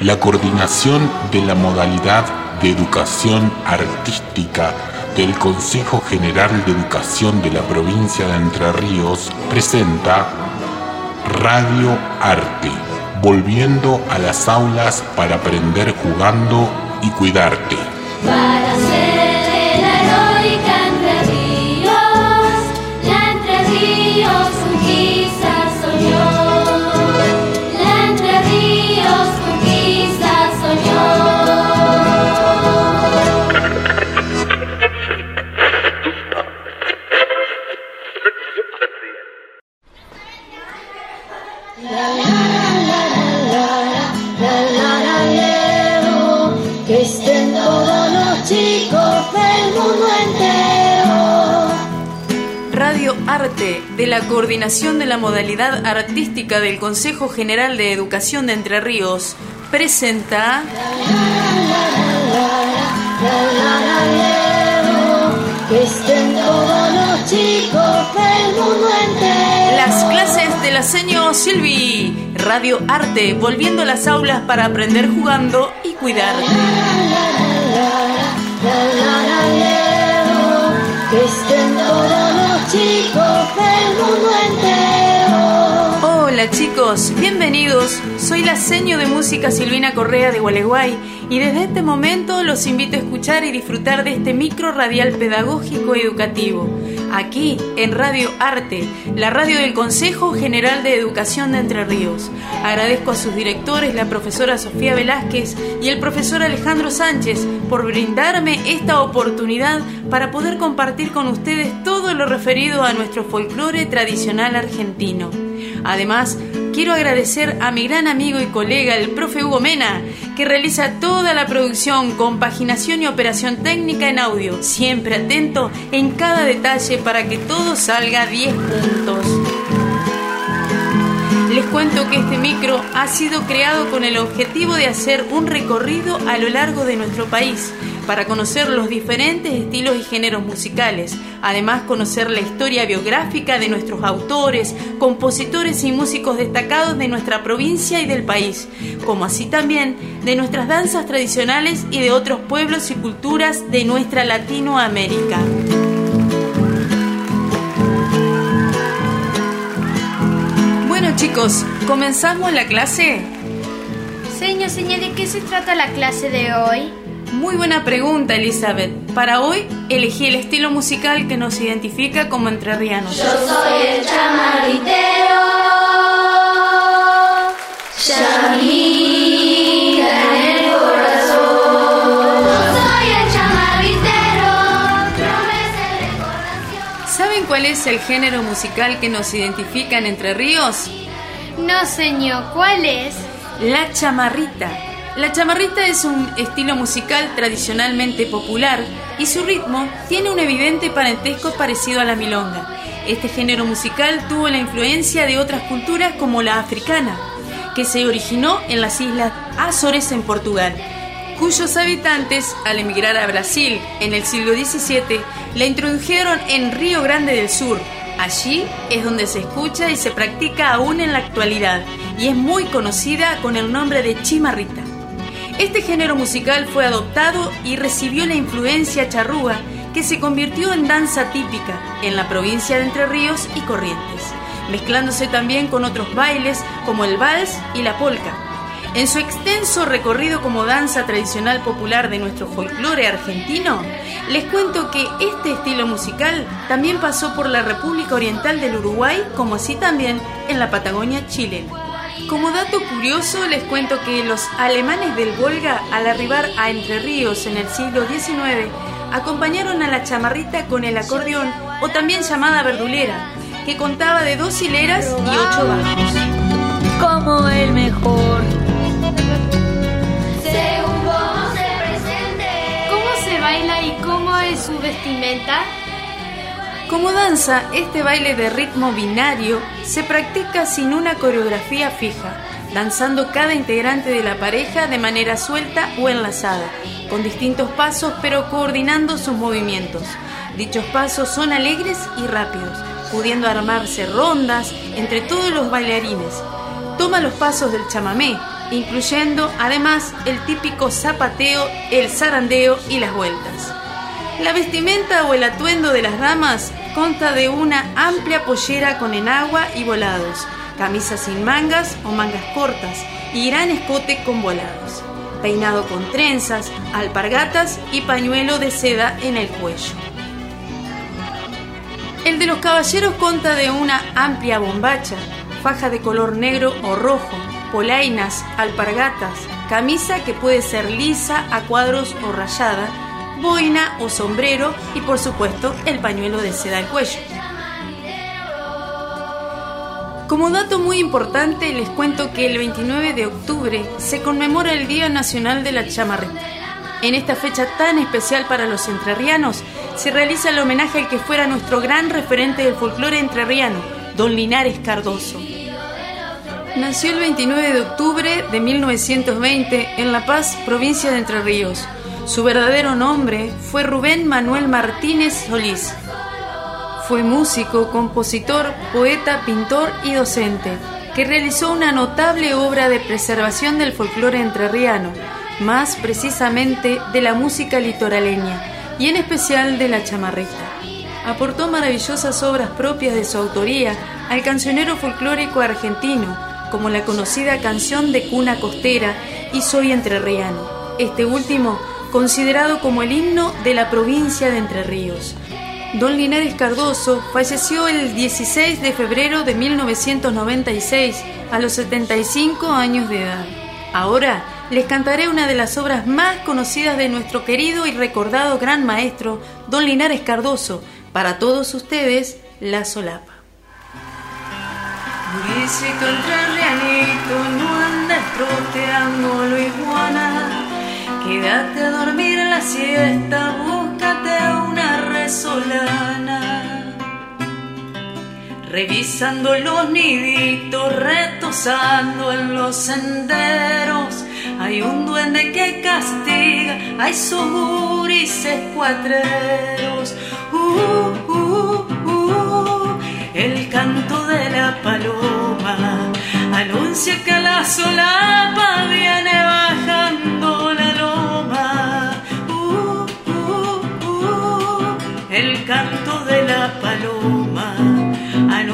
La coordinación de la modalidad de educación artística del Consejo General de Educación de la provincia de Entre Ríos presenta Radio Arte, volviendo a las aulas para aprender jugando y cuidarte. De la Coordinación de la Modalidad Artística del Consejo General de Educación de Entre Ríos presenta las clases de la señor Silvi, Radio Arte, volviendo a las aulas para aprender jugando y cuidar. Hola chicos, bienvenidos. Soy la seño de música Silvina Correa de Gualeguay y desde este momento los invito a escuchar y disfrutar de este micro radial pedagógico educativo. Aquí en Radio Arte, la radio del Consejo General de Educación de Entre Ríos. Agradezco a sus directores, la profesora Sofía Velázquez y el profesor Alejandro Sánchez, por brindarme esta oportunidad para poder compartir con ustedes todo lo referido a nuestro folclore tradicional argentino. Además, quiero agradecer a mi gran amigo y colega, el profe Hugo Mena, que realiza toda la producción, compaginación y operación técnica en audio, siempre atento en cada detalle para que todo salga 10 puntos. Les cuento que este micro ha sido creado con el objetivo de hacer un recorrido a lo largo de nuestro país para conocer los diferentes estilos y géneros musicales, además conocer la historia biográfica de nuestros autores, compositores y músicos destacados de nuestra provincia y del país, como así también de nuestras danzas tradicionales y de otros pueblos y culturas de nuestra Latinoamérica. Bueno chicos, ¿comenzamos la clase? Señor, señor, ¿de qué se trata la clase de hoy? Muy buena pregunta, Elizabeth. Para hoy elegí el estilo musical que nos identifica como entrerrianos. Yo soy el chamarritero. Chamarita en el corazón. Yo soy el chamarritero. ¿Saben cuál es el género musical que nos identifica en Entre Ríos? No, señor. ¿Cuál es? La chamarrita. La chamarrita es un estilo musical tradicionalmente popular y su ritmo tiene un evidente parentesco parecido a la milonga. Este género musical tuvo la influencia de otras culturas como la africana, que se originó en las islas Azores en Portugal, cuyos habitantes, al emigrar a Brasil en el siglo XVII, la introdujeron en Río Grande del Sur. Allí es donde se escucha y se practica aún en la actualidad y es muy conocida con el nombre de chimarrita. Este género musical fue adoptado y recibió la influencia charrúa que se convirtió en danza típica en la provincia de Entre Ríos y Corrientes, mezclándose también con otros bailes como el vals y la polka. En su extenso recorrido como danza tradicional popular de nuestro folclore argentino, les cuento que este estilo musical también pasó por la República Oriental del Uruguay, como así también en la Patagonia chilena. Como dato curioso, les cuento que los alemanes del Volga, al arribar a Entre Ríos en el siglo XIX, acompañaron a la chamarrita con el acordeón, o también llamada verdulera, que contaba de dos hileras y ocho bajos. Como el mejor. Según cómo se presente. ¿Cómo se baila y cómo es su vestimenta? Como danza, este baile de ritmo binario se practica sin una coreografía fija, danzando cada integrante de la pareja de manera suelta o enlazada, con distintos pasos pero coordinando sus movimientos. Dichos pasos son alegres y rápidos, pudiendo armarse rondas entre todos los bailarines. Toma los pasos del chamamé, incluyendo además el típico zapateo, el zarandeo y las vueltas. La vestimenta o el atuendo de las damas consta de una amplia pollera con enagua y volados, camisas sin mangas o mangas cortas y gran escote con volados, peinado con trenzas, alpargatas y pañuelo de seda en el cuello. El de los caballeros consta de una amplia bombacha, faja de color negro o rojo, polainas, alpargatas, camisa que puede ser lisa, a cuadros o rayada, boina o sombrero y por supuesto el pañuelo de seda al cuello. Como dato muy importante les cuento que el 29 de octubre se conmemora el Día Nacional de la Chamarrita. En esta fecha tan especial para los entrerrianos se realiza el homenaje al que fuera nuestro gran referente del folclore entrerriano, don Linares Cardoso. Nació el 29 de octubre de 1920 en La Paz, provincia de Entre Ríos. Su verdadero nombre fue Rubén Manuel Martínez Solís. Fue músico, compositor, poeta, pintor y docente, que realizó una notable obra de preservación del folclore entrerriano, más precisamente de la música litoraleña y en especial de la chamarrita. Aportó maravillosas obras propias de su autoría al cancionero folclórico argentino, como la conocida canción de cuna costera y Soy entrerriano. Este último considerado como el himno de la provincia de Entre Ríos. Don Linares Cardoso falleció el 16 de febrero de 1996 a los 75 años de edad. Ahora les cantaré una de las obras más conocidas de nuestro querido y recordado gran maestro, Don Linares Cardoso, para todos ustedes, La Solapa. Quédate a dormir en la siesta, búscate una resolana. Revisando los niditos, retosando en los senderos. Hay un duende que castiga, hay sugurices cuatreros. Uh, uh, uh, el canto de la paloma anuncia que la solapa viene bajando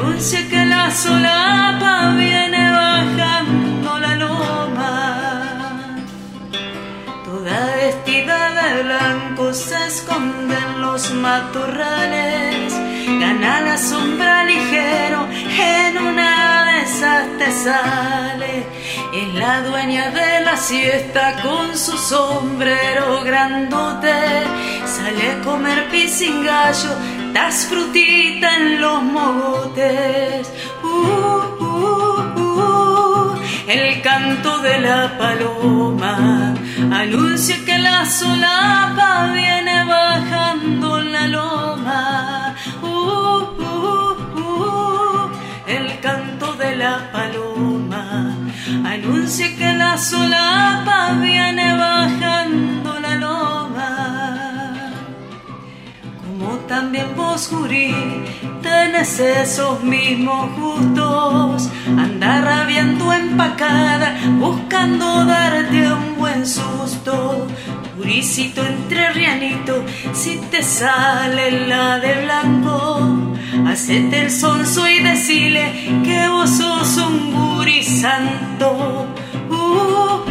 anuncia que la solapa viene bajando la loma. Toda vestida de blanco se esconde en los matorrales, gana la sombra ligero, en una de esas te sale. Es la dueña de la siesta con su sombrero grandote Sale a comer gallo, das frutita en los mogotes. Uh, uh, uh, el canto de la paloma anuncia que la solapa viene bajando la loma. el canto de la paloma anuncia que la solapa viene bajando la loma también vos, Jurí, tenés esos mismos gustos. Anda rabiando empacada, buscando darte un buen susto. Juricito rianito, si te sale la de blanco, hacete el sonso y decile que vos sos un guri santo. Uh,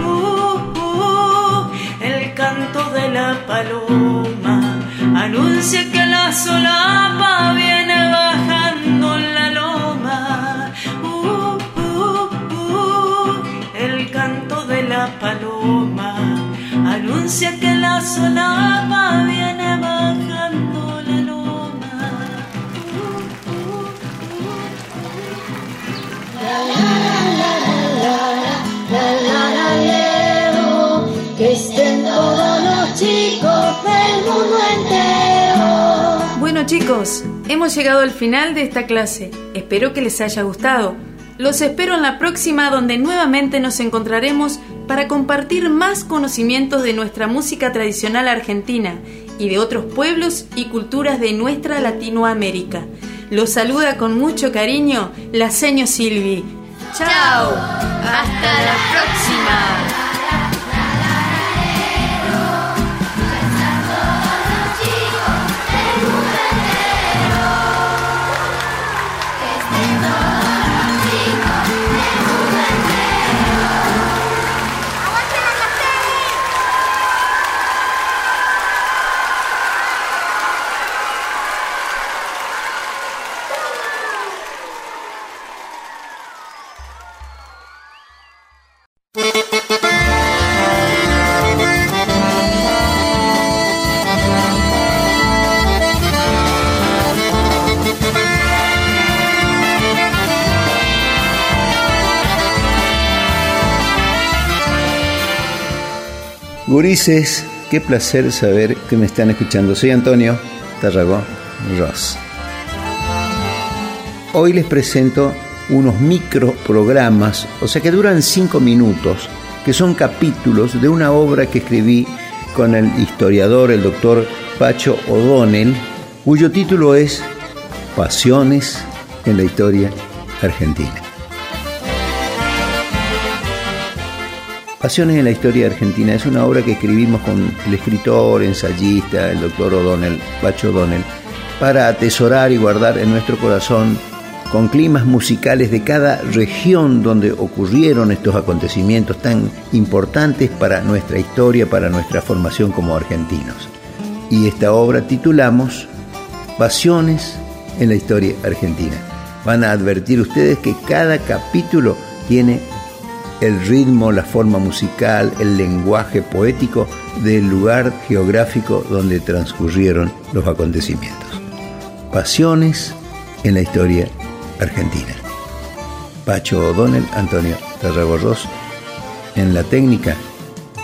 uh, uh, el canto de la paloma anuncia que la solapa viene bajando la loma. Uh, uh, uh, el canto de la paloma anuncia que la solapa viene bajando la loma. que chicos, hemos llegado al final de esta clase. Espero que les haya gustado. Los espero en la próxima donde nuevamente nos encontraremos para compartir más conocimientos de nuestra música tradicional argentina y de otros pueblos y culturas de nuestra Latinoamérica. Lo saluda con mucho cariño la seño Silvi. ¡Chao! ¡Hasta la próxima! Gurises, qué placer saber que me están escuchando. Soy Antonio Tarragó Ross. Hoy les presento unos microprogramas, o sea que duran cinco minutos, que son capítulos de una obra que escribí con el historiador, el doctor Pacho O'Donnell, cuyo título es Pasiones en la historia argentina. Pasiones en la historia argentina es una obra que escribimos con el escritor, ensayista, el doctor O'Donnell, Pacho O'Donnell, para atesorar y guardar en nuestro corazón con climas musicales de cada región donde ocurrieron estos acontecimientos tan importantes para nuestra historia, para nuestra formación como argentinos. Y esta obra titulamos Pasiones en la historia argentina. Van a advertir ustedes que cada capítulo tiene el ritmo, la forma musical, el lenguaje poético del lugar geográfico donde transcurrieron los acontecimientos. Pasiones en la historia argentina. Pacho O'Donnell, Antonio Tarragorros. En la técnica,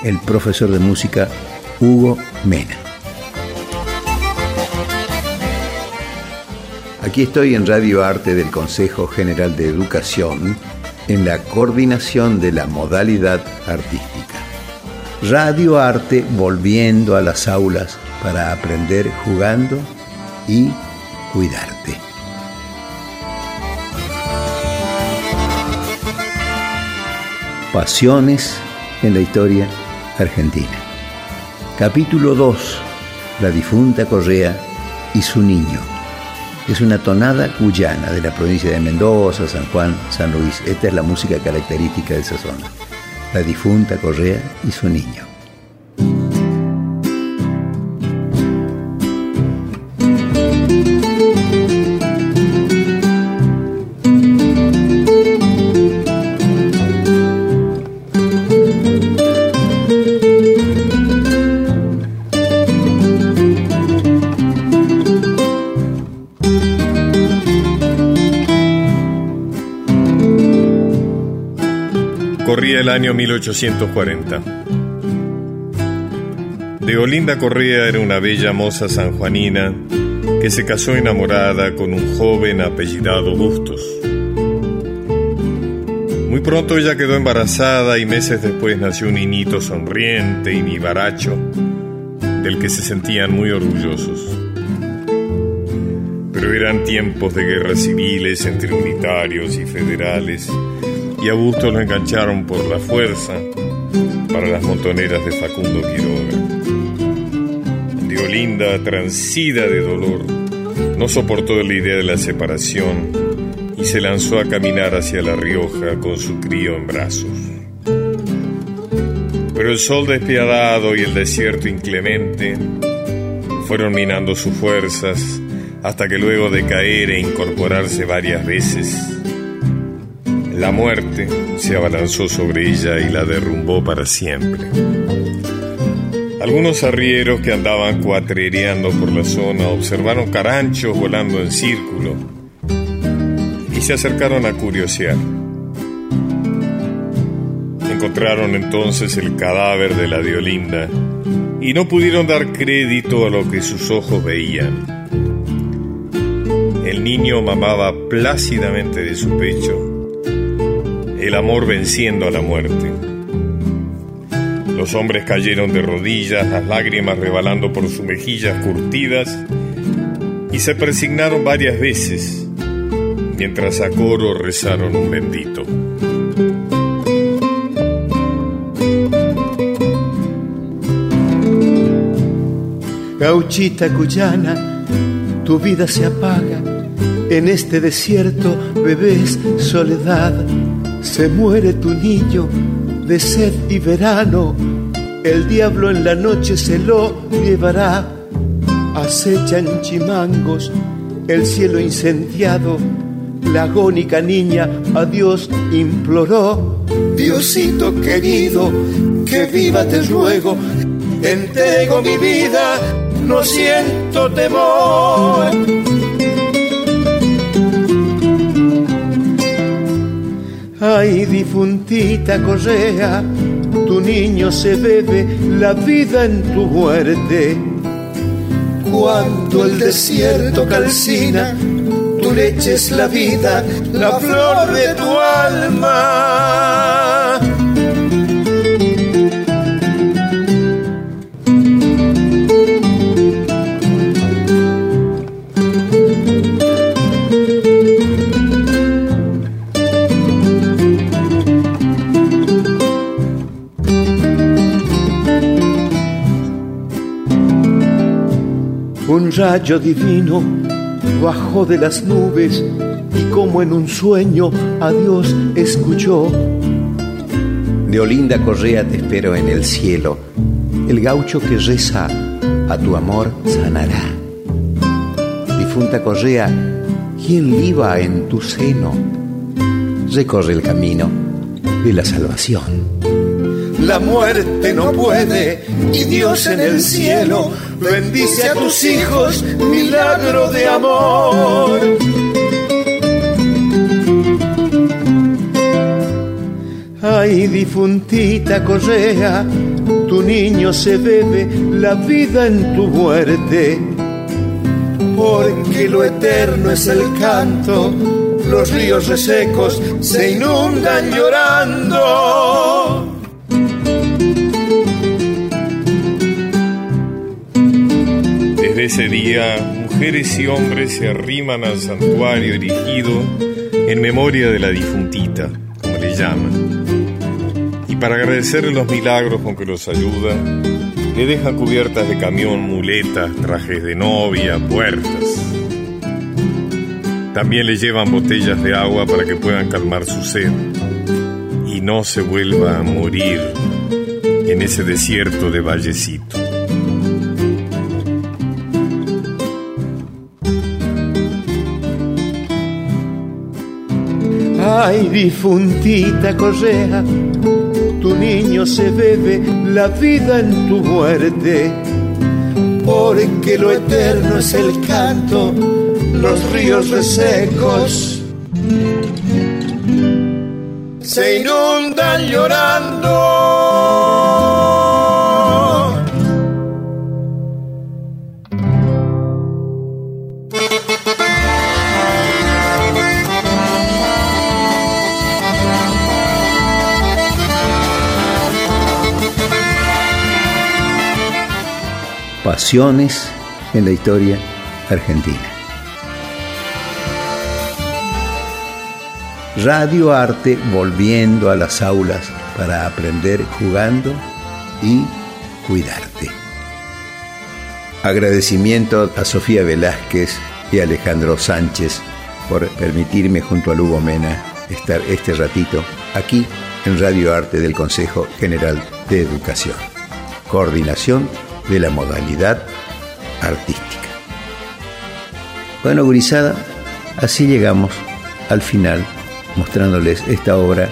el profesor de música Hugo Mena. Aquí estoy en Radio Arte del Consejo General de Educación en la coordinación de la modalidad artística. Radio Arte volviendo a las aulas para aprender jugando y cuidarte. Pasiones en la historia argentina. Capítulo 2. La difunta Correa y su niño es una tonada cuyana de la provincia de Mendoza, San Juan, San Luis. Esta es la música característica de esa zona. La difunta Correa y su niño. Año 1840. De Olinda Correa era una bella moza sanjuanina que se casó enamorada con un joven apellidado Bustos. Muy pronto ella quedó embarazada y meses después nació un niñito sonriente y vivaracho, del que se sentían muy orgullosos. Pero eran tiempos de guerras civiles entre unitarios y federales y a Busto lo engancharon por la fuerza para las montoneras de Facundo Quiroga. Diolinda, transida de dolor, no soportó la idea de la separación y se lanzó a caminar hacia La Rioja con su crío en brazos. Pero el sol despiadado y el desierto inclemente fueron minando sus fuerzas hasta que luego de caer e incorporarse varias veces, la muerte se abalanzó sobre ella y la derrumbó para siempre. Algunos arrieros que andaban cuatrereando por la zona observaron caranchos volando en círculo y se acercaron a curiosear. Encontraron entonces el cadáver de la Diolinda y no pudieron dar crédito a lo que sus ojos veían. El niño mamaba plácidamente de su pecho el amor venciendo a la muerte. Los hombres cayeron de rodillas, las lágrimas rebalando por sus mejillas curtidas, y se persignaron varias veces mientras a coro rezaron un bendito. Gauchita cuyana, tu vida se apaga en este desierto, bebés soledad. Se muere tu niño de sed y verano, el diablo en la noche se lo llevará. Acechan chimangos, el cielo incendiado, la agónica niña a Dios imploró. Diosito querido, que viva te ruego, entrego mi vida, no siento temor. Ay, difuntita correa, tu niño se bebe la vida en tu muerte. Cuando el desierto calcina, tu leche es la vida, la flor de tu alma. Rayo divino bajó de las nubes y como en un sueño a Dios escuchó. De Olinda Correa te espero en el cielo. El gaucho que reza a tu amor sanará. Difunta Correa, ¿quién viva en tu seno? Recorre el camino de la salvación. La muerte no puede y Dios en el cielo bendice a tus hijos, milagro de amor. Ay, difuntita correa, tu niño se bebe la vida en tu muerte. Porque lo eterno es el canto, los ríos resecos se inundan llorando. Ese día, mujeres y hombres se arriman al santuario erigido en memoria de la difuntita, como le llaman. Y para agradecerle los milagros con que los ayuda, le dejan cubiertas de camión, muletas, trajes de novia, puertas. También le llevan botellas de agua para que puedan calmar su sed y no se vuelva a morir en ese desierto de Vallecito. Ay, difuntita correa, tu niño se bebe la vida en tu muerte. Porque lo eterno es el canto, los ríos resecos se inundan llorando. En la historia argentina. Radio Arte volviendo a las aulas para aprender jugando y cuidarte. Agradecimiento a Sofía Velázquez y Alejandro Sánchez por permitirme junto a Lugo Mena estar este ratito aquí en Radio Arte del Consejo General de Educación. Coordinación de la modalidad artística. Bueno, gurizada, así llegamos al final mostrándoles esta obra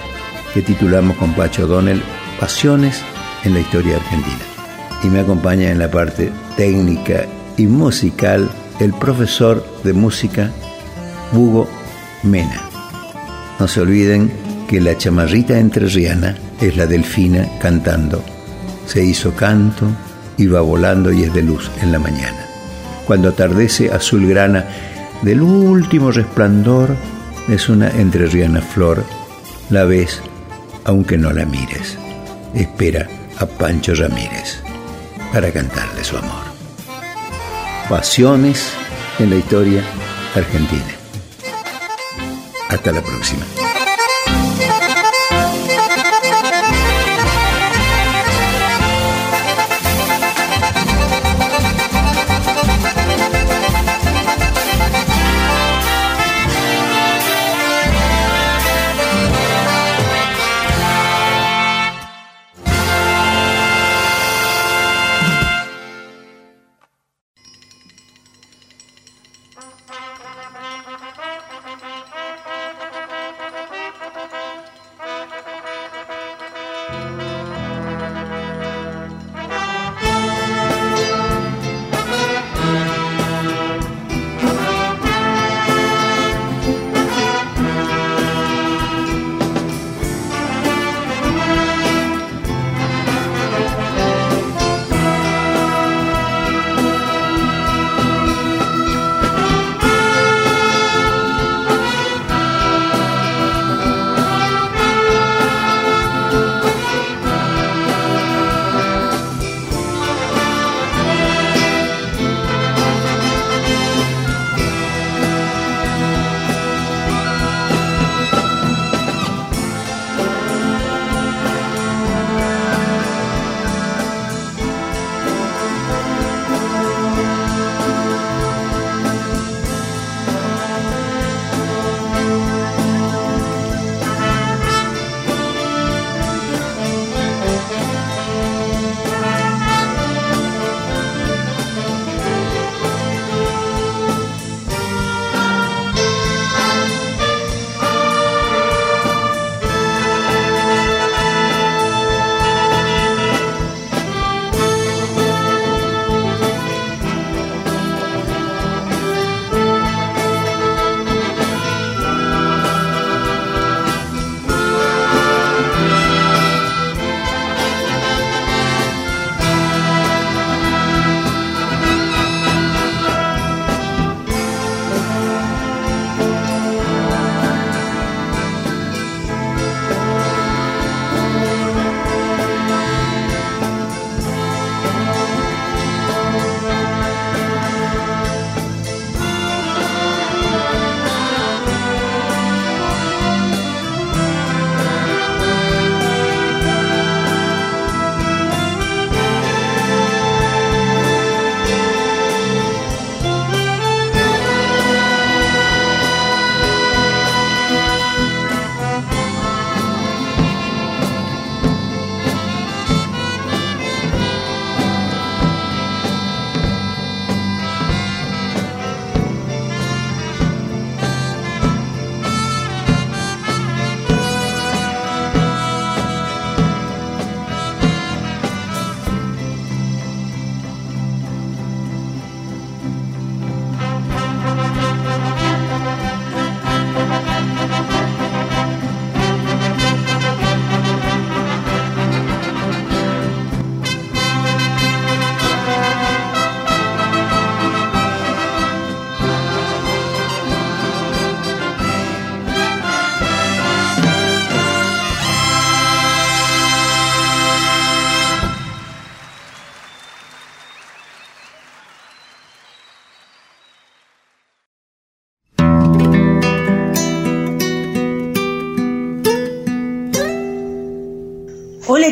que titulamos con Pacho Donnell Pasiones en la historia argentina. Y me acompaña en la parte técnica y musical el profesor de música Hugo Mena. No se olviden que la chamarrita entrerriana es la delfina cantando. Se hizo canto, iba volando y es de luz en la mañana. Cuando atardece azul grana del último resplandor es una entrerriana flor, la ves aunque no la mires. Espera a Pancho Ramírez para cantarle su amor. Pasiones en la historia argentina. Hasta la próxima.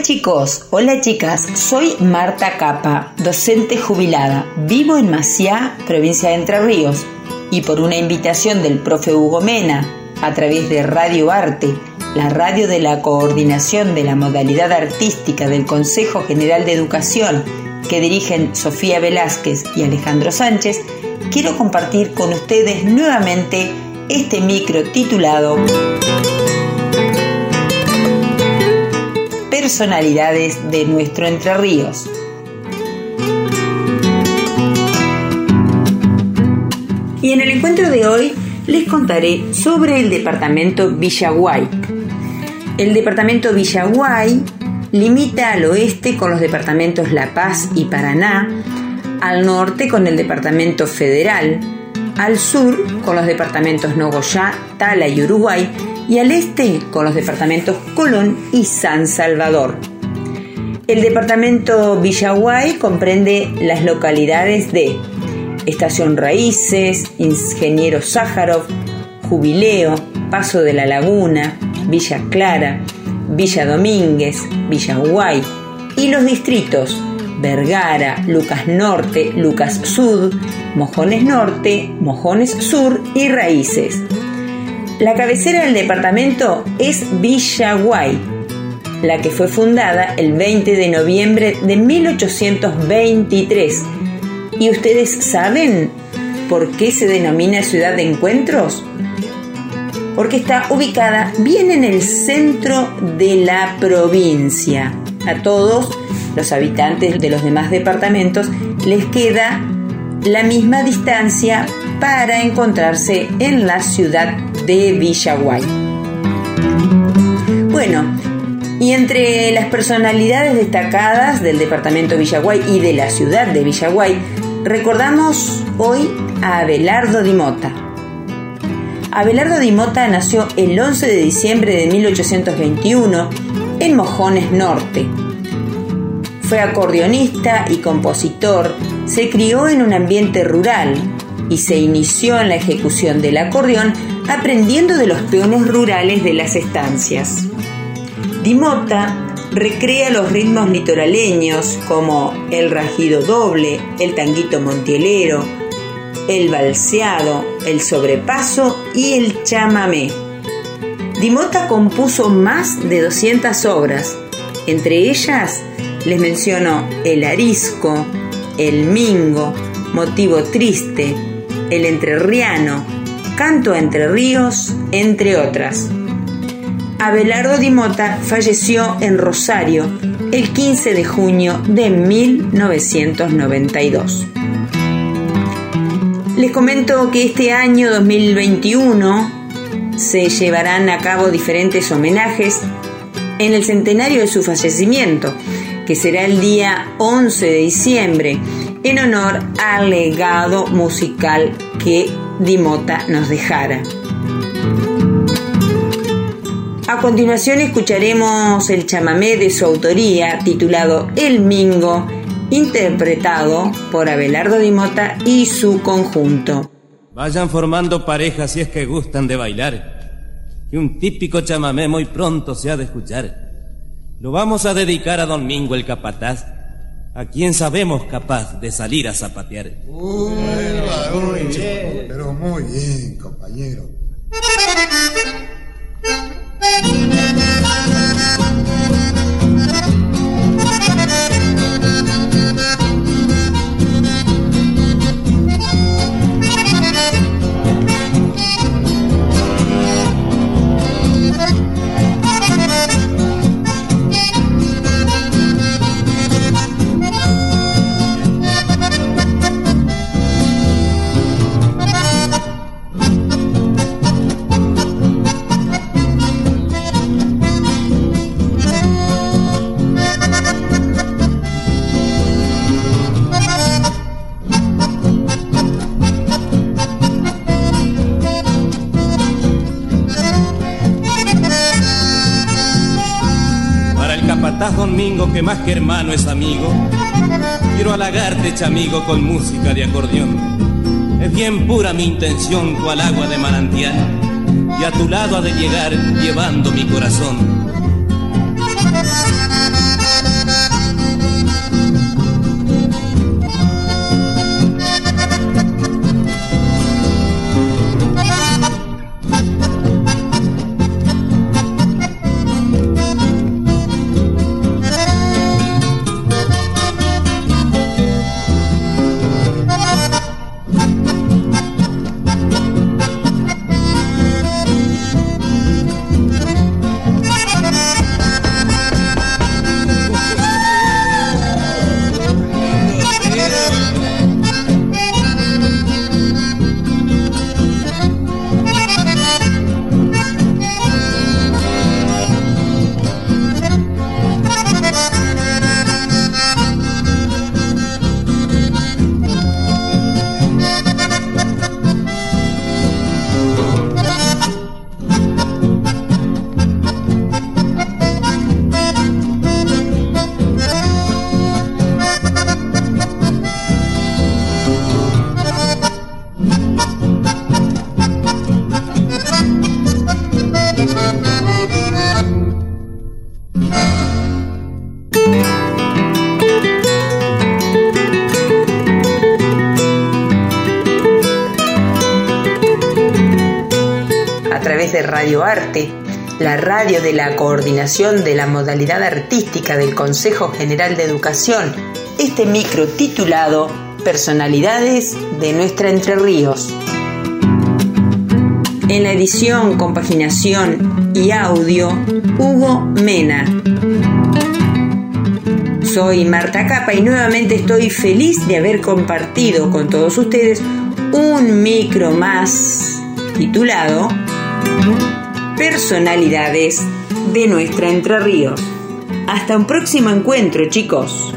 Chicos, hola chicas, soy Marta Capa, docente jubilada. Vivo en Maciá, provincia de Entre Ríos, y por una invitación del profe Hugo Mena, a través de Radio Arte, la radio de la coordinación de la modalidad artística del Consejo General de Educación, que dirigen Sofía Velázquez y Alejandro Sánchez, quiero compartir con ustedes nuevamente este micro titulado personalidades de nuestro Entre Ríos. Y en el encuentro de hoy les contaré sobre el departamento Villaguay. El departamento Villaguay limita al oeste con los departamentos La Paz y Paraná, al norte con el departamento Federal, al sur con los departamentos Nogoyá, Tala y Uruguay y al este con los departamentos Colón y San Salvador. El departamento Villaguay comprende las localidades de Estación Raíces, Ingeniero Sájarov, Jubileo, Paso de la Laguna, Villa Clara, Villa Domínguez, Villa Guay y los distritos Vergara, Lucas Norte, Lucas Sud, Mojones Norte, Mojones Sur y Raíces. La cabecera del departamento es Villa Guay, la que fue fundada el 20 de noviembre de 1823. ¿Y ustedes saben por qué se denomina ciudad de encuentros? Porque está ubicada bien en el centro de la provincia. A todos los habitantes de los demás departamentos les queda la misma distancia para encontrarse en la ciudad de Villaguay. Bueno, y entre las personalidades destacadas del departamento de Villaguay y de la ciudad de Villaguay, recordamos hoy a Abelardo Di Mota. Abelardo Di Mota nació el 11 de diciembre de 1821 en Mojones Norte. Fue acordeonista y compositor, se crió en un ambiente rural y se inició en la ejecución del acordeón aprendiendo de los peones rurales de las estancias. Dimota recrea los ritmos litoraleños como el rajido doble, el tanguito montielero, el balseado, el sobrepaso y el chamamé. Dimota compuso más de 200 obras, entre ellas les menciono El Arisco, El Mingo, Motivo Triste, El Entrerriano, Canto Entre Ríos, entre otras. Abelardo Di Mota falleció en Rosario el 15 de junio de 1992. Les comento que este año 2021 se llevarán a cabo diferentes homenajes en el centenario de su fallecimiento, que será el día 11 de diciembre, en honor al legado musical que Dimota nos dejara. A continuación escucharemos el chamamé de su autoría titulado El Mingo, interpretado por Abelardo Dimota y su conjunto. Vayan formando parejas si es que gustan de bailar, que un típico chamamé muy pronto se ha de escuchar. Lo vamos a dedicar a Don Mingo el capataz, a quien sabemos capaz de salir a zapatear. pero muy bien, compañero. Chamigo, con música de acordeón. Es bien pura mi intención, cual agua de manantial. Y a tu lado ha de llegar llevando mi corazón. La radio de la coordinación de la modalidad artística del Consejo General de Educación, este micro titulado Personalidades de nuestra Entre Ríos. En la edición, compaginación y audio, Hugo Mena. Soy Marta Capa y nuevamente estoy feliz de haber compartido con todos ustedes un micro más titulado Personalidades de nuestra Entre Ríos. Hasta un próximo encuentro, chicos.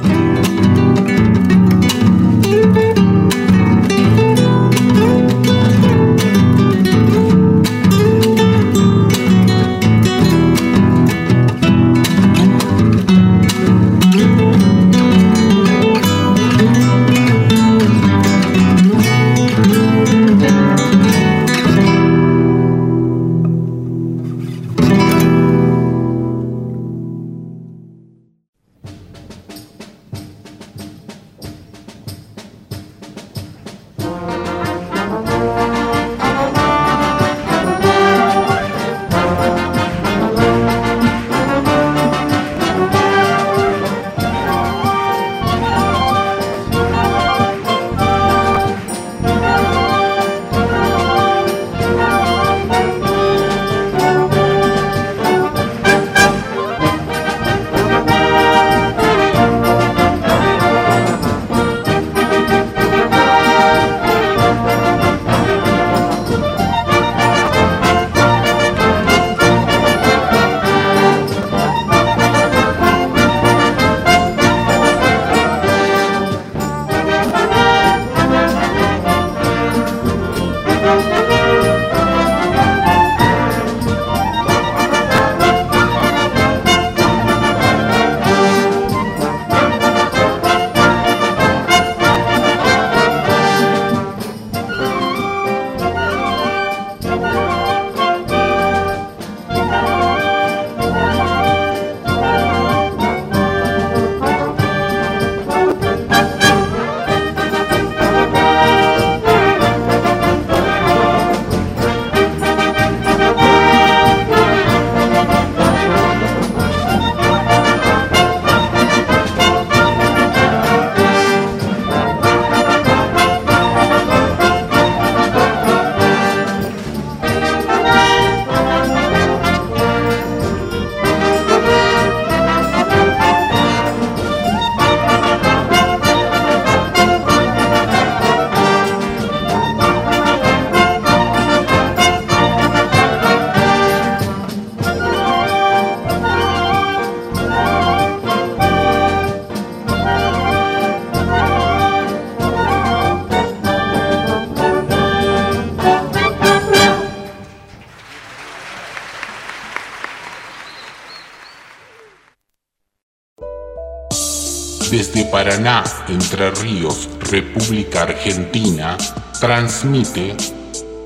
Desde Paraná, Entre Ríos, República Argentina, transmite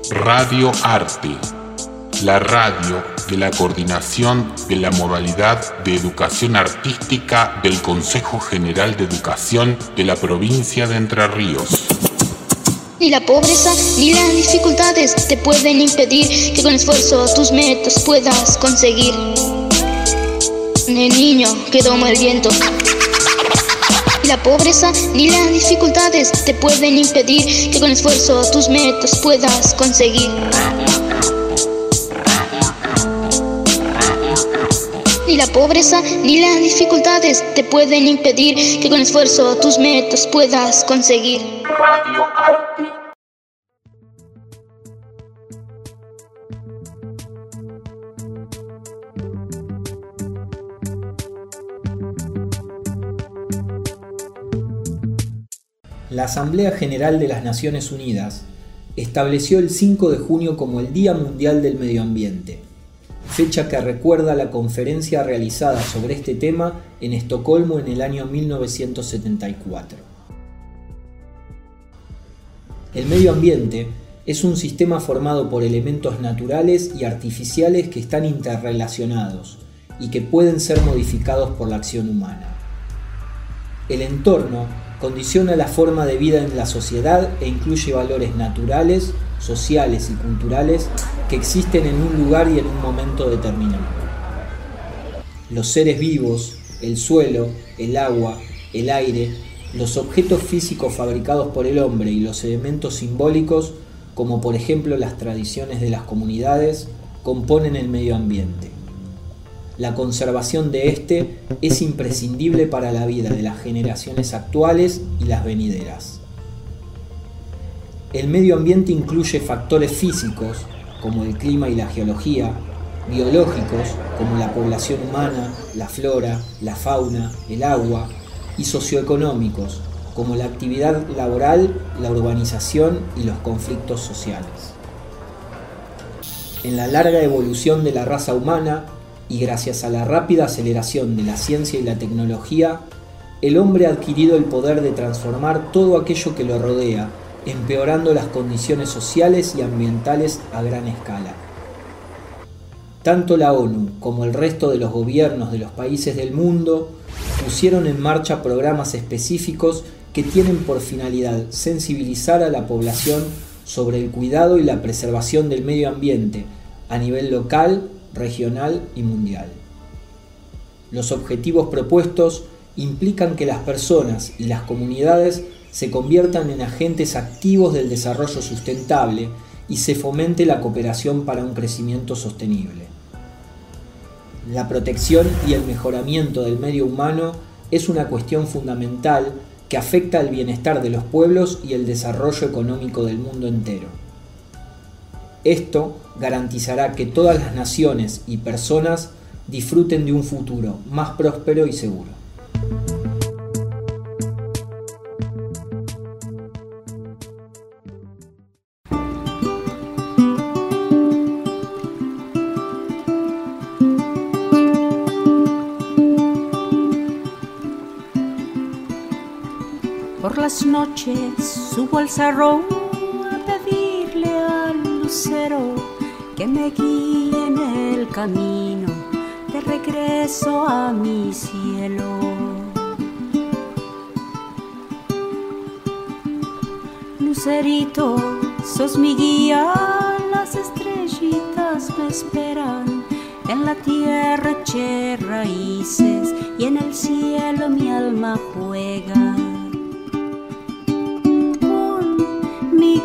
Radio Arte, la radio de la coordinación de la modalidad de educación artística del Consejo General de Educación de la provincia de Entre Ríos. Ni la pobreza ni las dificultades te pueden impedir que con esfuerzo tus metas puedas conseguir. El niño que toma el viento la pobreza ni las dificultades te pueden impedir que con esfuerzo tus metas puedas conseguir. Ni la pobreza ni las dificultades te pueden impedir que con esfuerzo tus metas puedas conseguir. La Asamblea General de las Naciones Unidas estableció el 5 de junio como el Día Mundial del Medio Ambiente, fecha que recuerda la conferencia realizada sobre este tema en Estocolmo en el año 1974. El medio ambiente es un sistema formado por elementos naturales y artificiales que están interrelacionados y que pueden ser modificados por la acción humana. El entorno condiciona la forma de vida en la sociedad e incluye valores naturales, sociales y culturales que existen en un lugar y en un momento determinado. Los seres vivos, el suelo, el agua, el aire, los objetos físicos fabricados por el hombre y los elementos simbólicos, como por ejemplo las tradiciones de las comunidades, componen el medio ambiente. La conservación de este es imprescindible para la vida de las generaciones actuales y las venideras. El medio ambiente incluye factores físicos, como el clima y la geología, biológicos, como la población humana, la flora, la fauna, el agua, y socioeconómicos, como la actividad laboral, la urbanización y los conflictos sociales. En la larga evolución de la raza humana y gracias a la rápida aceleración de la ciencia y la tecnología, el hombre ha adquirido el poder de transformar todo aquello que lo rodea, empeorando las condiciones sociales y ambientales a gran escala. Tanto la ONU como el resto de los gobiernos de los países del mundo pusieron en marcha programas específicos que tienen por finalidad sensibilizar a la población sobre el cuidado y la preservación del medio ambiente a nivel local, regional y mundial. Los objetivos propuestos implican que las personas y las comunidades se conviertan en agentes activos del desarrollo sustentable y se fomente la cooperación para un crecimiento sostenible. La protección y el mejoramiento del medio humano es una cuestión fundamental que afecta al bienestar de los pueblos y el desarrollo económico del mundo entero. Esto garantizará que todas las naciones y personas disfruten de un futuro más próspero y seguro. las noches subo al cerro que me guíe en el camino de regreso a mi cielo. Lucerito, sos mi guía, las estrellitas me esperan. En la tierra eché raíces y en el cielo mi alma juega.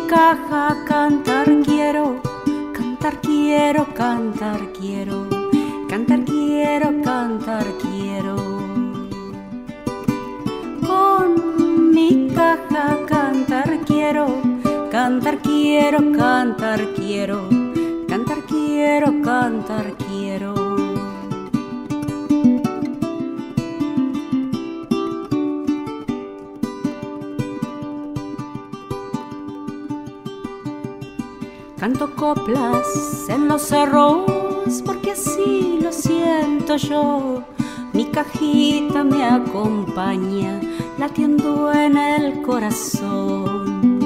caja cantar cantar quiero, cantar quiero, cantar quiero, cantar quiero. Con mi caja cantar quiero, cantar quiero, cantar quiero, cantar quiero, cantar coplas en los cerros porque así lo siento yo. Mi cajita me acompaña latiendo en el corazón.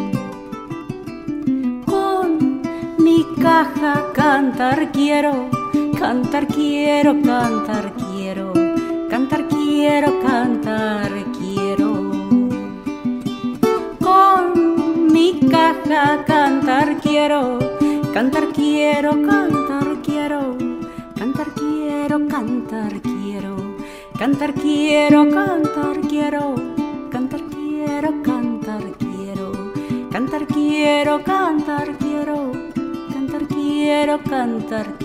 Con mi caja cantar quiero, cantar quiero, cantar quiero, cantar quiero, cantar quiero. Con mi caja cantar quiero Cantar quiero, cantar quiero, cantar quiero, cantar quiero, cantar quiero, cantar quiero, cantar quiero, cantar quiero, cantar quiero, cantar quiero, cantar quiero, cantar quiero.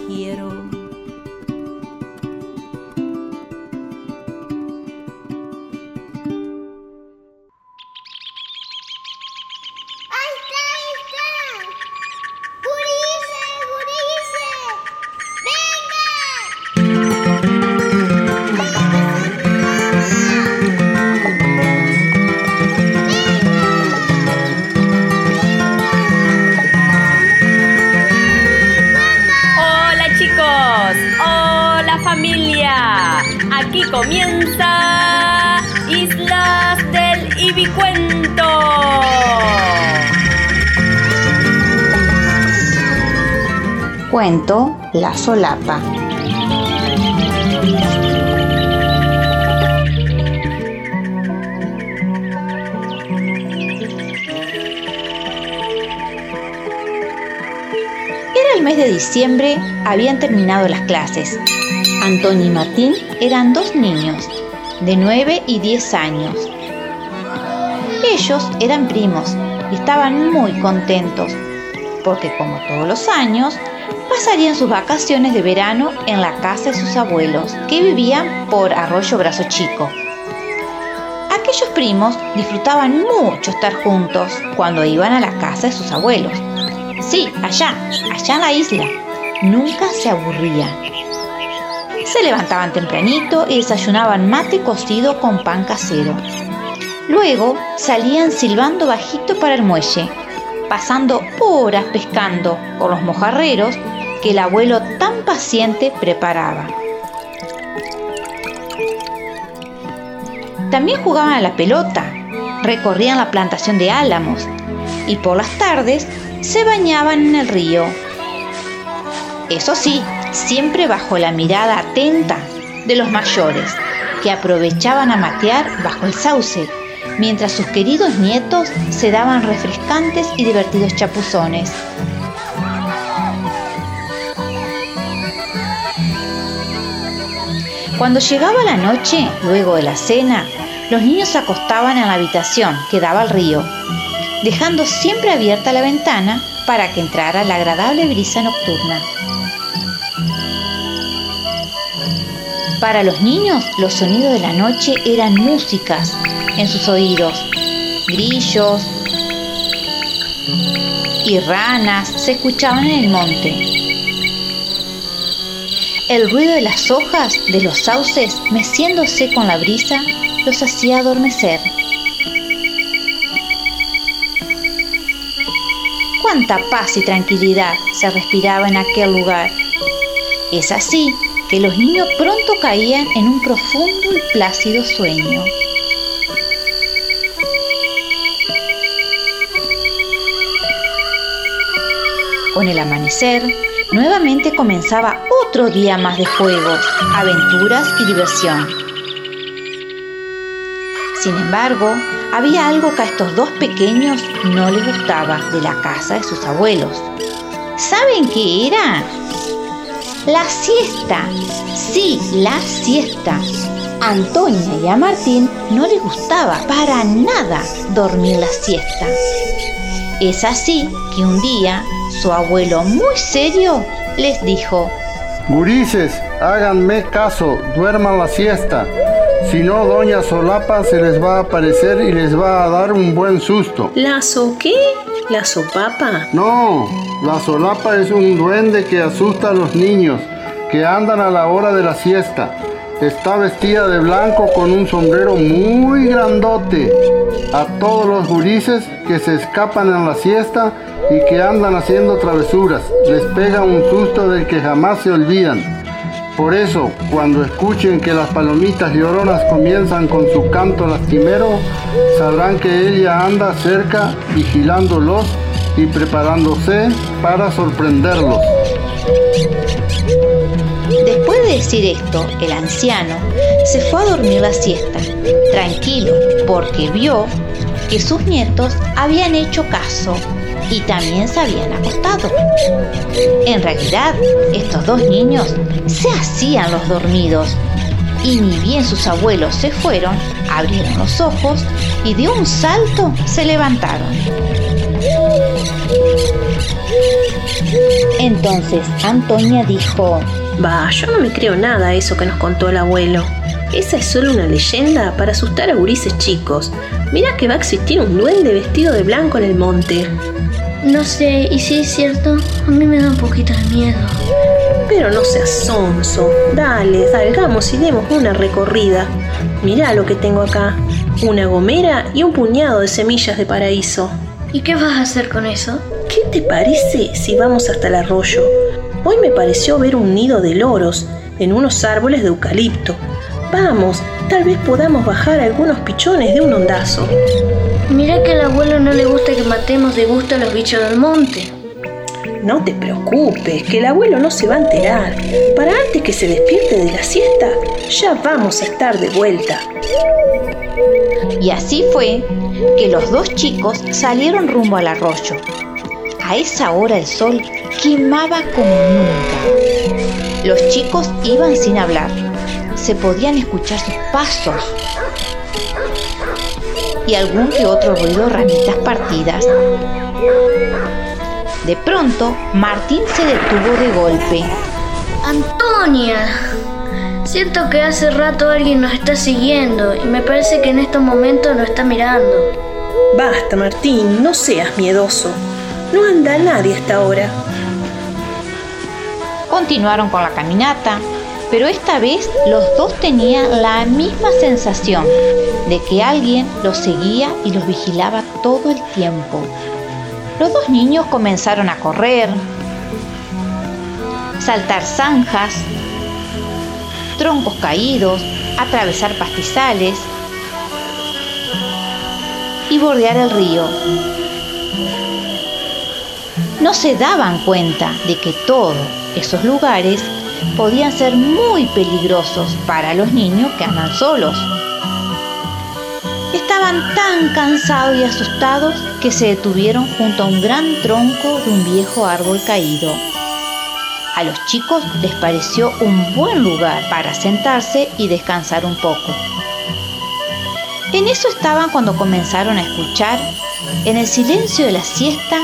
La solapa. mes de diciembre habían terminado las clases. Antonio y Martín eran dos niños, de 9 y 10 años. Ellos eran primos y estaban muy contentos, porque como todos los años, pasarían sus vacaciones de verano en la casa de sus abuelos, que vivían por Arroyo Brazo Chico. Aquellos primos disfrutaban mucho estar juntos cuando iban a la casa de sus abuelos. Sí, allá, allá en la isla. Nunca se aburrían. Se levantaban tempranito y desayunaban mate cocido con pan casero. Luego salían silbando bajito para el muelle, pasando horas pescando por los mojarreros que el abuelo tan paciente preparaba. También jugaban a la pelota, recorrían la plantación de álamos y por las tardes se bañaban en el río. Eso sí, siempre bajo la mirada atenta de los mayores, que aprovechaban a matear bajo el sauce, mientras sus queridos nietos se daban refrescantes y divertidos chapuzones. Cuando llegaba la noche, luego de la cena, los niños se acostaban en la habitación que daba al río, dejando siempre abierta la ventana para que entrara la agradable brisa nocturna. Para los niños, los sonidos de la noche eran músicas en sus oídos. Grillos y ranas se escuchaban en el monte. El ruido de las hojas de los sauces meciéndose con la brisa los hacía adormecer. Cuánta paz y tranquilidad se respiraba en aquel lugar. Es así que los niños pronto caían en un profundo y plácido sueño. Con el amanecer, nuevamente comenzaba otro día más de juegos, aventuras y diversión. Sin embargo, había algo que a estos dos pequeños no les gustaba de la casa de sus abuelos. ¿Saben qué era? La siesta. Sí, la siesta. A Antonia y a Martín no les gustaba para nada dormir la siesta. Es así que un día su abuelo muy serio les dijo, Gurises, háganme caso, duerman la siesta. Si no, doña Solapa se les va a aparecer y les va a dar un buen susto. ¿La so qué? ¿La sopapa? No, la solapa es un duende que asusta a los niños que andan a la hora de la siesta. Está vestida de blanco con un sombrero muy grandote. A todos los gurises que se escapan en la siesta y que andan haciendo travesuras, les pega un susto del que jamás se olvidan. Por eso, cuando escuchen que las palomitas lloronas comienzan con su canto lastimero, sabrán que ella anda cerca vigilándolos y preparándose para sorprenderlos. De decir esto, el anciano se fue a dormir la siesta, tranquilo, porque vio que sus nietos habían hecho caso y también se habían acostado. En realidad, estos dos niños se hacían los dormidos y ni bien sus abuelos se fueron, abrieron los ojos y de un salto se levantaron. Entonces Antonia dijo, Va, yo no me creo nada a eso que nos contó el abuelo. Esa es solo una leyenda para asustar a gurises chicos. Mira que va a existir un duende vestido de blanco en el monte. No sé, y si es cierto, a mí me da un poquito de miedo. Pero no seas sonso. Dale, salgamos y demos una recorrida. Mirá lo que tengo acá. Una gomera y un puñado de semillas de paraíso. ¿Y qué vas a hacer con eso? ¿Qué te parece si vamos hasta el arroyo? Hoy me pareció ver un nido de loros en unos árboles de eucalipto. Vamos, tal vez podamos bajar algunos pichones de un ondazo. Mira que al abuelo no le gusta que matemos de gusto a los bichos del monte. No te preocupes, que el abuelo no se va a enterar. Para antes que se despierte de la siesta, ya vamos a estar de vuelta. Y así fue que los dos chicos salieron rumbo al arroyo. A esa hora el sol quemaba como nunca. Los chicos iban sin hablar. Se podían escuchar sus pasos y algún que otro ruido ramitas partidas. De pronto, Martín se detuvo de golpe. Antonia, siento que hace rato alguien nos está siguiendo y me parece que en estos momentos nos está mirando. Basta, Martín, no seas miedoso. No anda nadie hasta ahora. Continuaron con la caminata, pero esta vez los dos tenían la misma sensación de que alguien los seguía y los vigilaba todo el tiempo. Los dos niños comenzaron a correr, saltar zanjas, troncos caídos, atravesar pastizales y bordear el río. No se daban cuenta de que todos esos lugares podían ser muy peligrosos para los niños que andan solos. Estaban tan cansados y asustados que se detuvieron junto a un gran tronco de un viejo árbol caído. A los chicos les pareció un buen lugar para sentarse y descansar un poco. En eso estaban cuando comenzaron a escuchar, en el silencio de la siesta,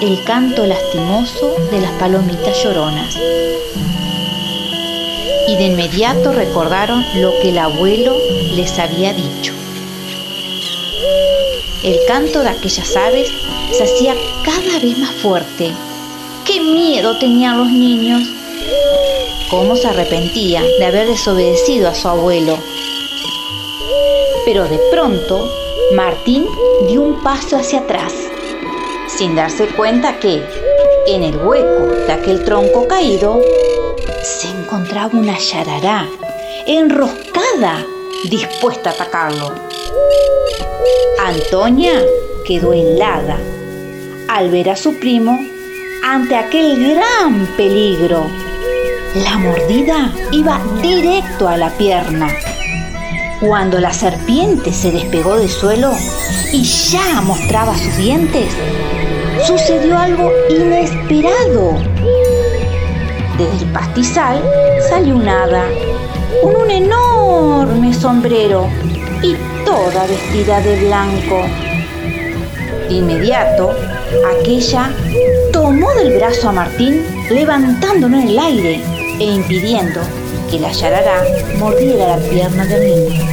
el canto lastimoso de las palomitas lloronas. Y de inmediato recordaron lo que el abuelo les había dicho. El canto de aquellas aves se hacía cada vez más fuerte. ¡Qué miedo tenían los niños! Cómo se arrepentían de haber desobedecido a su abuelo. Pero de pronto, Martín dio un paso hacia atrás, sin darse cuenta que, en el hueco de aquel tronco caído, se encontraba una yarará enroscada, dispuesta a atacarlo. Antonia quedó helada al ver a su primo ante aquel gran peligro. La mordida iba directo a la pierna. Cuando la serpiente se despegó del suelo y ya mostraba sus dientes, sucedió algo inesperado. Desde el pastizal salió un hada un enorme sombrero y toda vestida de blanco. De inmediato, aquella tomó del brazo a Martín, levantándolo en el aire e impidiendo que la yarará mordiera la pierna del niño.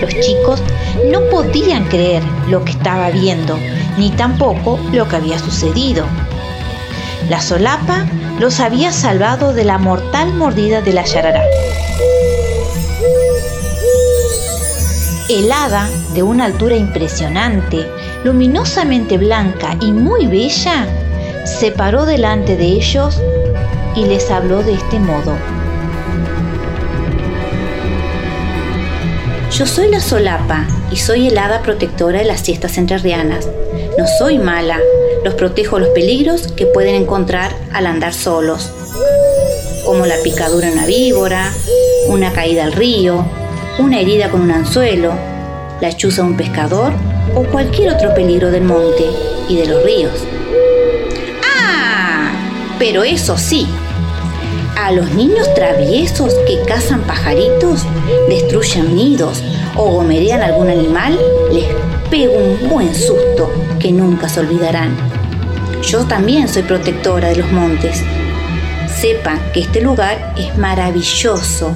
Los chicos no podían creer lo que estaba viendo, ni tampoco lo que había sucedido. La solapa los había salvado de la mortal mordida de la yarará. helada de una altura impresionante, luminosamente blanca y muy bella, se paró delante de ellos y les habló de este modo. Yo soy la solapa y soy helada protectora de las siestas entrerrianas. No soy mala, los protejo de los peligros que pueden encontrar al andar solos, como la picadura de una víbora, una caída al río, una herida con un anzuelo, la chuza de un pescador o cualquier otro peligro del monte y de los ríos. ¡Ah! Pero eso sí, a los niños traviesos que cazan pajaritos, destruyen nidos o gomerean algún animal, les pego un buen susto que nunca se olvidarán. Yo también soy protectora de los montes. Sepan que este lugar es maravilloso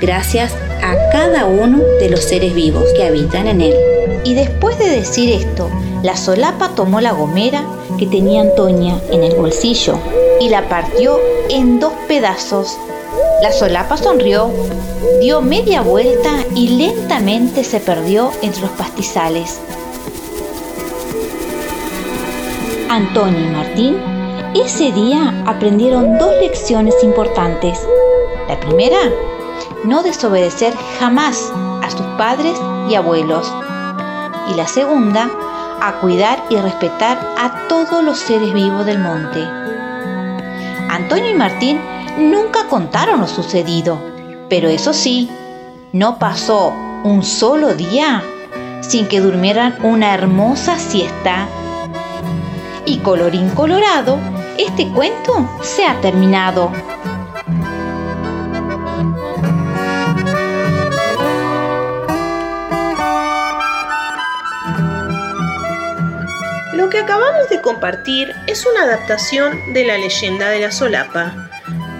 gracias a cada uno de los seres vivos que habitan en él. Y después de decir esto, la solapa tomó la gomera que tenía Antonia en el bolsillo y la partió en dos pedazos. La solapa sonrió, dio media vuelta y lentamente se perdió entre los pastizales. Antonia y Martín ese día aprendieron dos lecciones importantes. La primera no desobedecer jamás a sus padres y abuelos. Y la segunda, a cuidar y respetar a todos los seres vivos del monte. Antonio y Martín nunca contaron lo sucedido, pero eso sí, no pasó un solo día sin que durmieran una hermosa siesta. Y colorín colorado, este cuento se ha terminado. Que acabamos de compartir es una adaptación de la leyenda de la solapa.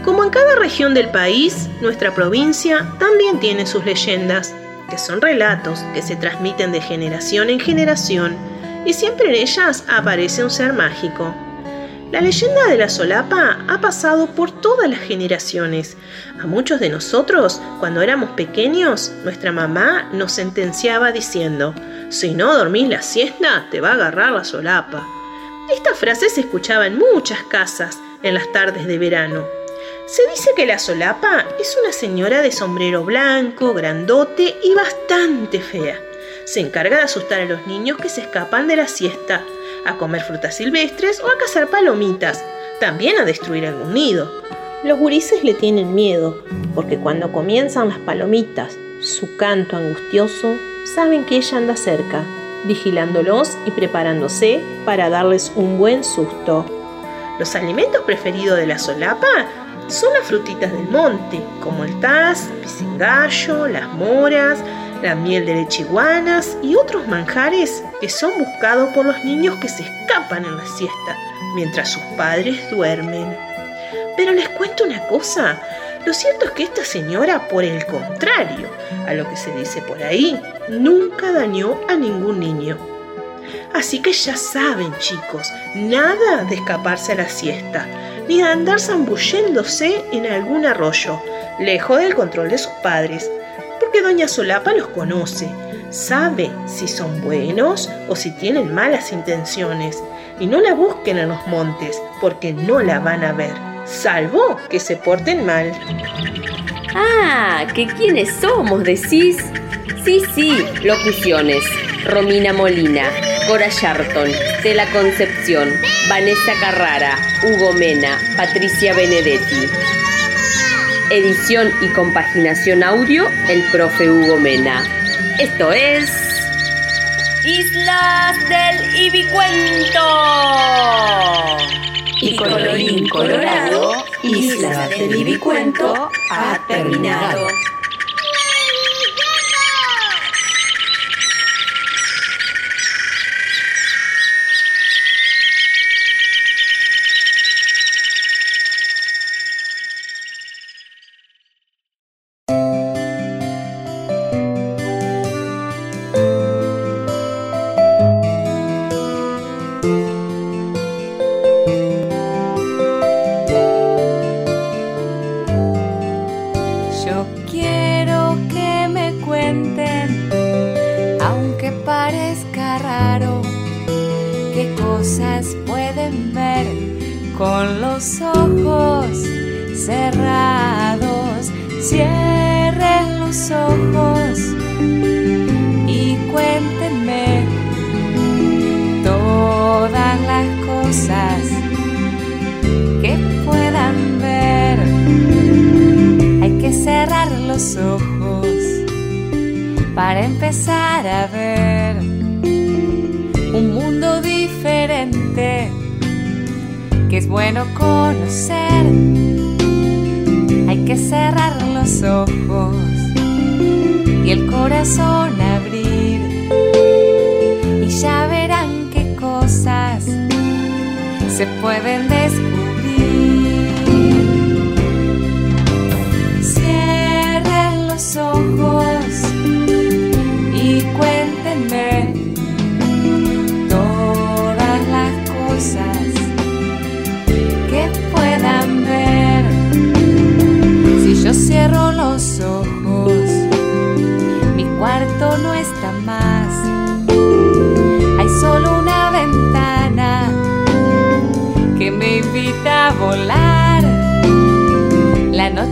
Como en cada región del país, nuestra provincia también tiene sus leyendas, que son relatos que se transmiten de generación en generación y siempre en ellas aparece un ser mágico. La leyenda de la solapa ha pasado por todas las generaciones. A muchos de nosotros, cuando éramos pequeños, nuestra mamá nos sentenciaba diciendo, si no dormís la siesta, te va a agarrar la solapa. Esta frase se escuchaba en muchas casas en las tardes de verano. Se dice que la solapa es una señora de sombrero blanco, grandote y bastante fea. Se encarga de asustar a los niños que se escapan de la siesta, a comer frutas silvestres o a cazar palomitas, también a destruir algún nido. Los gurises le tienen miedo, porque cuando comienzan las palomitas, su canto angustioso, saben que ella anda cerca, vigilándolos y preparándose para darles un buen susto. Los alimentos preferidos de la solapa son las frutitas del monte, como el taz, pisingallo, las moras, la miel de lechiguanas y otros manjares que son buscados por los niños que se escapan en la siesta mientras sus padres duermen. Pero les cuento una cosa, lo cierto es que esta señora, por el contrario a lo que se dice por ahí, nunca dañó a ningún niño. Así que ya saben chicos, nada de escaparse a la siesta, ni de andar zambulléndose en algún arroyo, lejos del control de sus padres, porque doña Solapa los conoce, sabe si son buenos o si tienen malas intenciones, y no la busquen en los montes, porque no la van a ver, salvo que se porten mal. Ah, ¿que quiénes somos, decís? Sí, sí, locuciones. Romina Molina, Cora Sharton, Stella Concepción, Vanessa Carrara, Hugo Mena, Patricia Benedetti. Edición y compaginación audio, el profe Hugo Mena. Esto es... Islas del Ibicuento. Y colorín colorado, Islas del Ibicuento ha terminado. Pueden ver con los ojos cerrados. Cierren los ojos y cuéntenme todas las cosas que puedan ver. Hay que cerrar los ojos para empezar a que es bueno conocer. Hay que cerrar los ojos y el corazón abrir y ya verán qué cosas se pueden descubrir.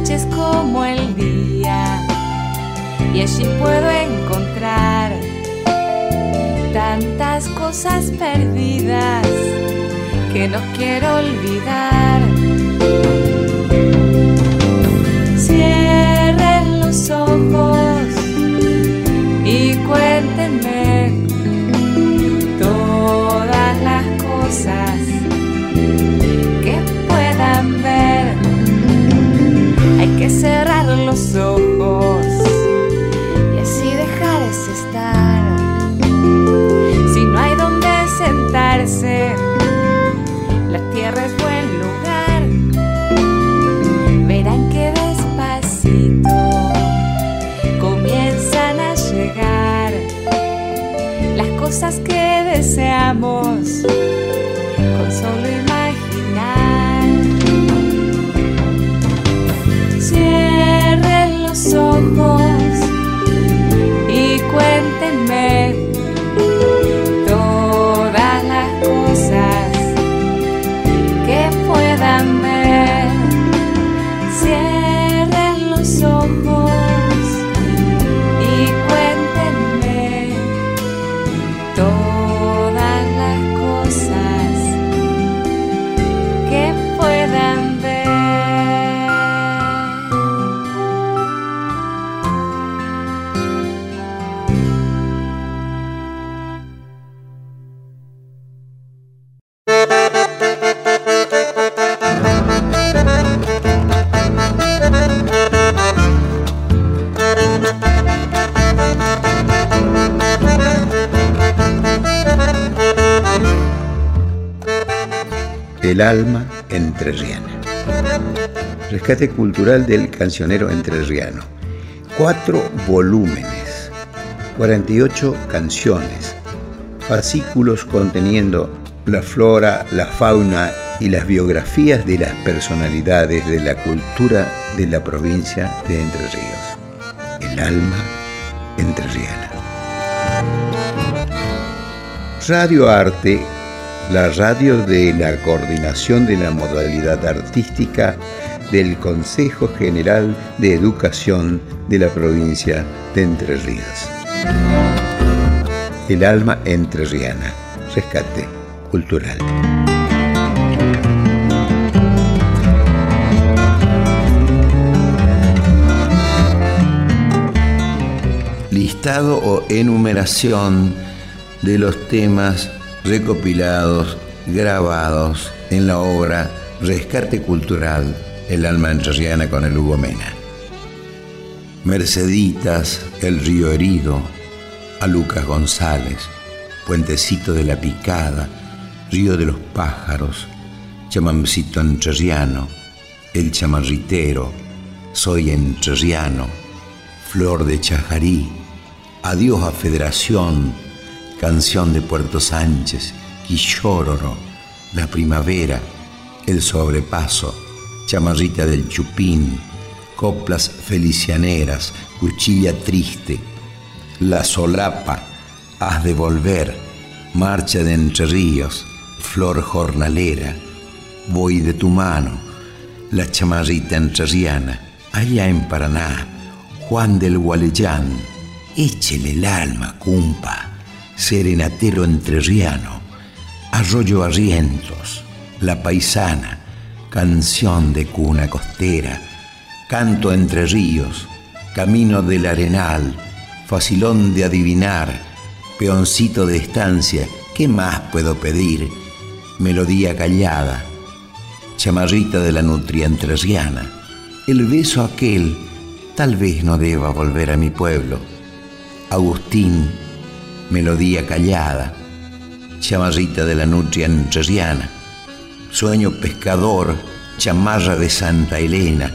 La noche es como el día y allí puedo encontrar tantas cosas perdidas que no quiero olvidar. que cerrar los ojos. El alma entrerriana. Rescate cultural del cancionero entrerriano. Cuatro volúmenes, 48 canciones, fascículos conteniendo la flora, la fauna y las biografías de las personalidades de la cultura de la provincia de Entre Ríos. El alma entrerriana. Radio Arte la radio de la coordinación de la modalidad artística del Consejo General de Educación de la provincia de Entre Ríos. El alma entrerriana. Rescate cultural. Listado o enumeración de los temas recopilados, grabados en la obra Rescate Cultural, El alma entrerriana con el Hugo Mena. Merceditas, El río herido, a Lucas González, Puentecito de la Picada, Río de los Pájaros, Chamamcito Entrerriano, El Chamarritero, Soy Entrerriano, Flor de Chajarí, Adiós a Federación, Canción de Puerto Sánchez, Quillóroro, La Primavera, El Sobrepaso, Chamarrita del Chupín, Coplas Felicianeras, Cuchilla Triste, La Solapa, Haz de Volver, Marcha de Entre Ríos, Flor Jornalera, Voy de tu mano, La Chamarrita Entrerriana, allá en Paraná, Juan del Gualeyán, échele el alma, cumpa serenatero entrerriano, arroyo arrientos, la paisana, canción de cuna costera, canto entre ríos, camino del arenal, facilón de adivinar, peoncito de estancia, ¿qué más puedo pedir? Melodía callada, chamarrita de la nutria entrerriana, el beso aquel, tal vez no deba volver a mi pueblo. Agustín, melodía callada, chamarrita de la nutria entrerriana, sueño pescador, chamarra de Santa Elena,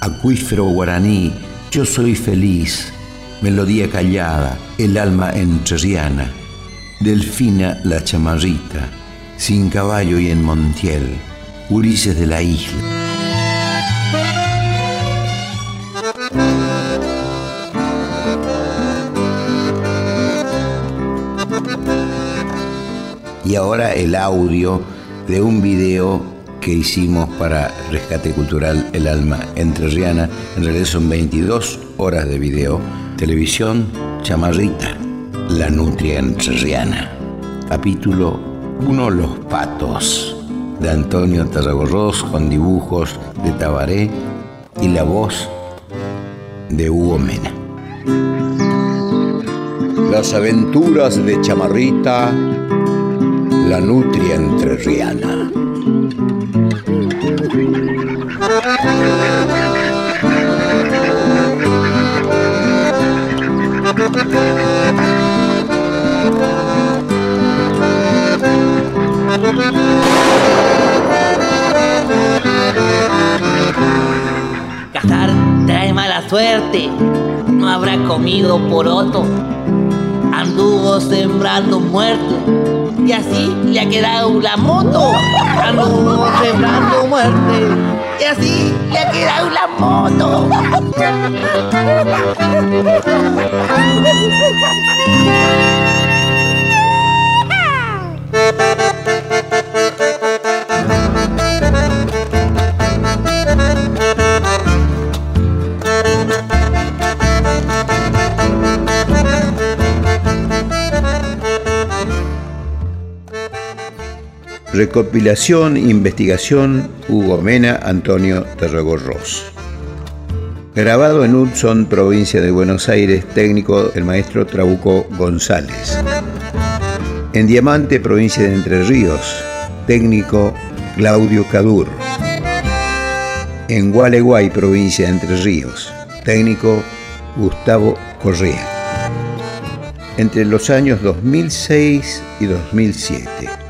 acuífero guaraní, yo soy feliz, melodía callada, el alma entrerriana, delfina la chamarrita, sin caballo y en Montiel, Ulises de la isla. Y ahora el audio de un video que hicimos para Rescate Cultural El Alma Entrerriana. En realidad son 22 horas de video. Televisión Chamarrita, La Nutria Entrerriana. Capítulo 1 Los Patos, de Antonio Tarragorros, con dibujos de Tabaré y la voz de Hugo Mena. Las aventuras de Chamarrita, la nutria entrerriana. Cazar trae mala suerte, no habrá comido poroto Anduvo sembrando muerte. Y así le ha quedado la moto. Sembrando muerte. Y así le ha quedado la moto. Recopilación, investigación, Hugo Mena, Antonio Terragorros. Grabado en Hudson, provincia de Buenos Aires, técnico el maestro Trabuco González. En Diamante, provincia de Entre Ríos, técnico Claudio Cadur. En Gualeguay, provincia de Entre Ríos, técnico Gustavo Correa. Entre los años 2006 y 2007.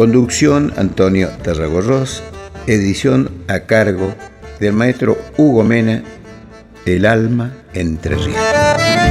Conducción Antonio Tarragorros, edición a cargo del maestro Hugo Mena, El alma entre ríos.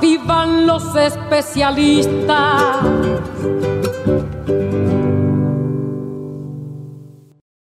Vivan los especialistas.